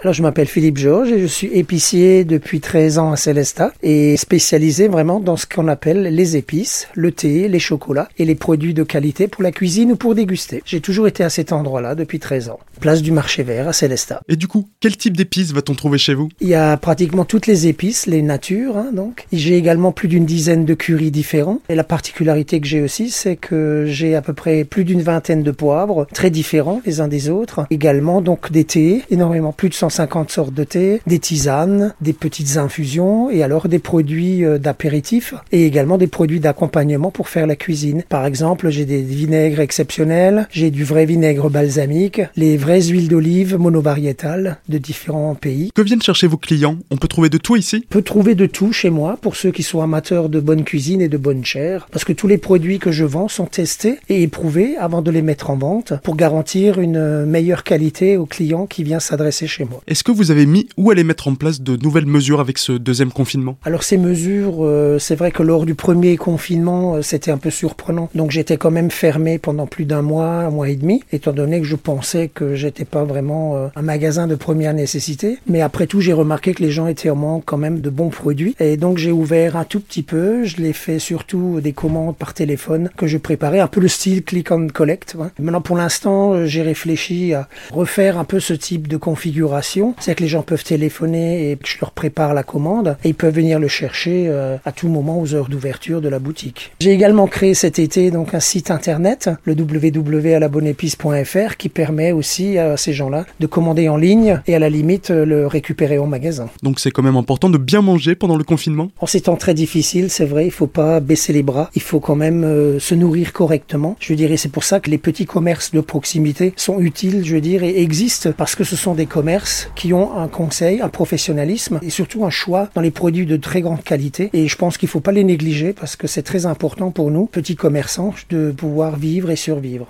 Alors je m'appelle Philippe Georges et je suis épicier depuis 13 ans à Célestat et spécialisé vraiment dans ce qu'on appelle les épices, le thé, les chocolats et les produits de qualité pour la cuisine ou pour déguster. J'ai toujours été à cet endroit-là depuis 13 ans. Place du marché vert à Célestat. Et du coup, quel type d'épices va-t-on trouver chez vous? Il y a pratiquement toutes les épices, les natures hein, donc. J'ai également plus d'une dizaine de currys différents et la particularité que j'ai aussi c'est que j'ai à peu près plus d'une vingtaine de poivres très différents les uns des autres. Également donc des thés, énormément plus de 150 sortes de thé, des tisanes, des petites infusions et alors des produits euh, d'apéritif et également des produits d'accompagnement pour faire la cuisine. Par exemple, j'ai des vinaigres exceptionnels, j'ai du vrai vinaigre balsamique, les vraies huiles d'olive monovariétales de différents pays. Que viennent chercher vos clients? On peut trouver de tout ici? On peut trouver de tout chez moi pour ceux qui sont amateurs de bonne cuisine et de bonne chair parce que tous les produits que je vends sont testés et éprouvés avant de les mettre en vente pour garantir une meilleure qualité aux clients qui viennent s'adresser chez moi. Est-ce que vous avez mis ou allez mettre en place de nouvelles mesures avec ce deuxième confinement? Alors ces mesures, euh, c'est vrai que lors du premier confinement, euh, c'était un peu surprenant. Donc j'étais quand même fermé pendant plus d'un mois, un mois et demi, étant donné que je pensais que j'étais pas vraiment euh, un magasin de première nécessité. Mais après tout, j'ai remarqué que les gens étaient en manque quand même de bons produits. Et donc j'ai ouvert un tout petit peu. Je l'ai fait surtout des commandes par téléphone que je préparais, un peu le style click and collect. hein. Maintenant pour l'instant, j'ai réfléchi à refaire un peu ce type de configuration. C'est-à-dire que les gens peuvent téléphoner et je leur prépare la commande et ils peuvent venir le chercher euh, à tout moment aux heures d'ouverture de la boutique. J'ai également créé cet été donc un site internet, le www.alabonépice.fr qui permet aussi à ces gens-là de commander en ligne et à la limite euh, le récupérer en magasin. Donc c'est quand même important de bien manger pendant le confinement? En ces temps très difficiles, c'est vrai, il faut pas baisser les bras, il faut quand même euh, se nourrir correctement. Je dirais c'est pour ça que les petits commerces de proximité sont utiles, je veux dire, et existent parce que ce sont des commerces qui ont un conseil, un professionnalisme et surtout un choix dans les produits de très grande qualité. Et je pense qu'il faut pas les négliger parce que c'est très important pour nous, petits commerçants, de pouvoir vivre et survivre.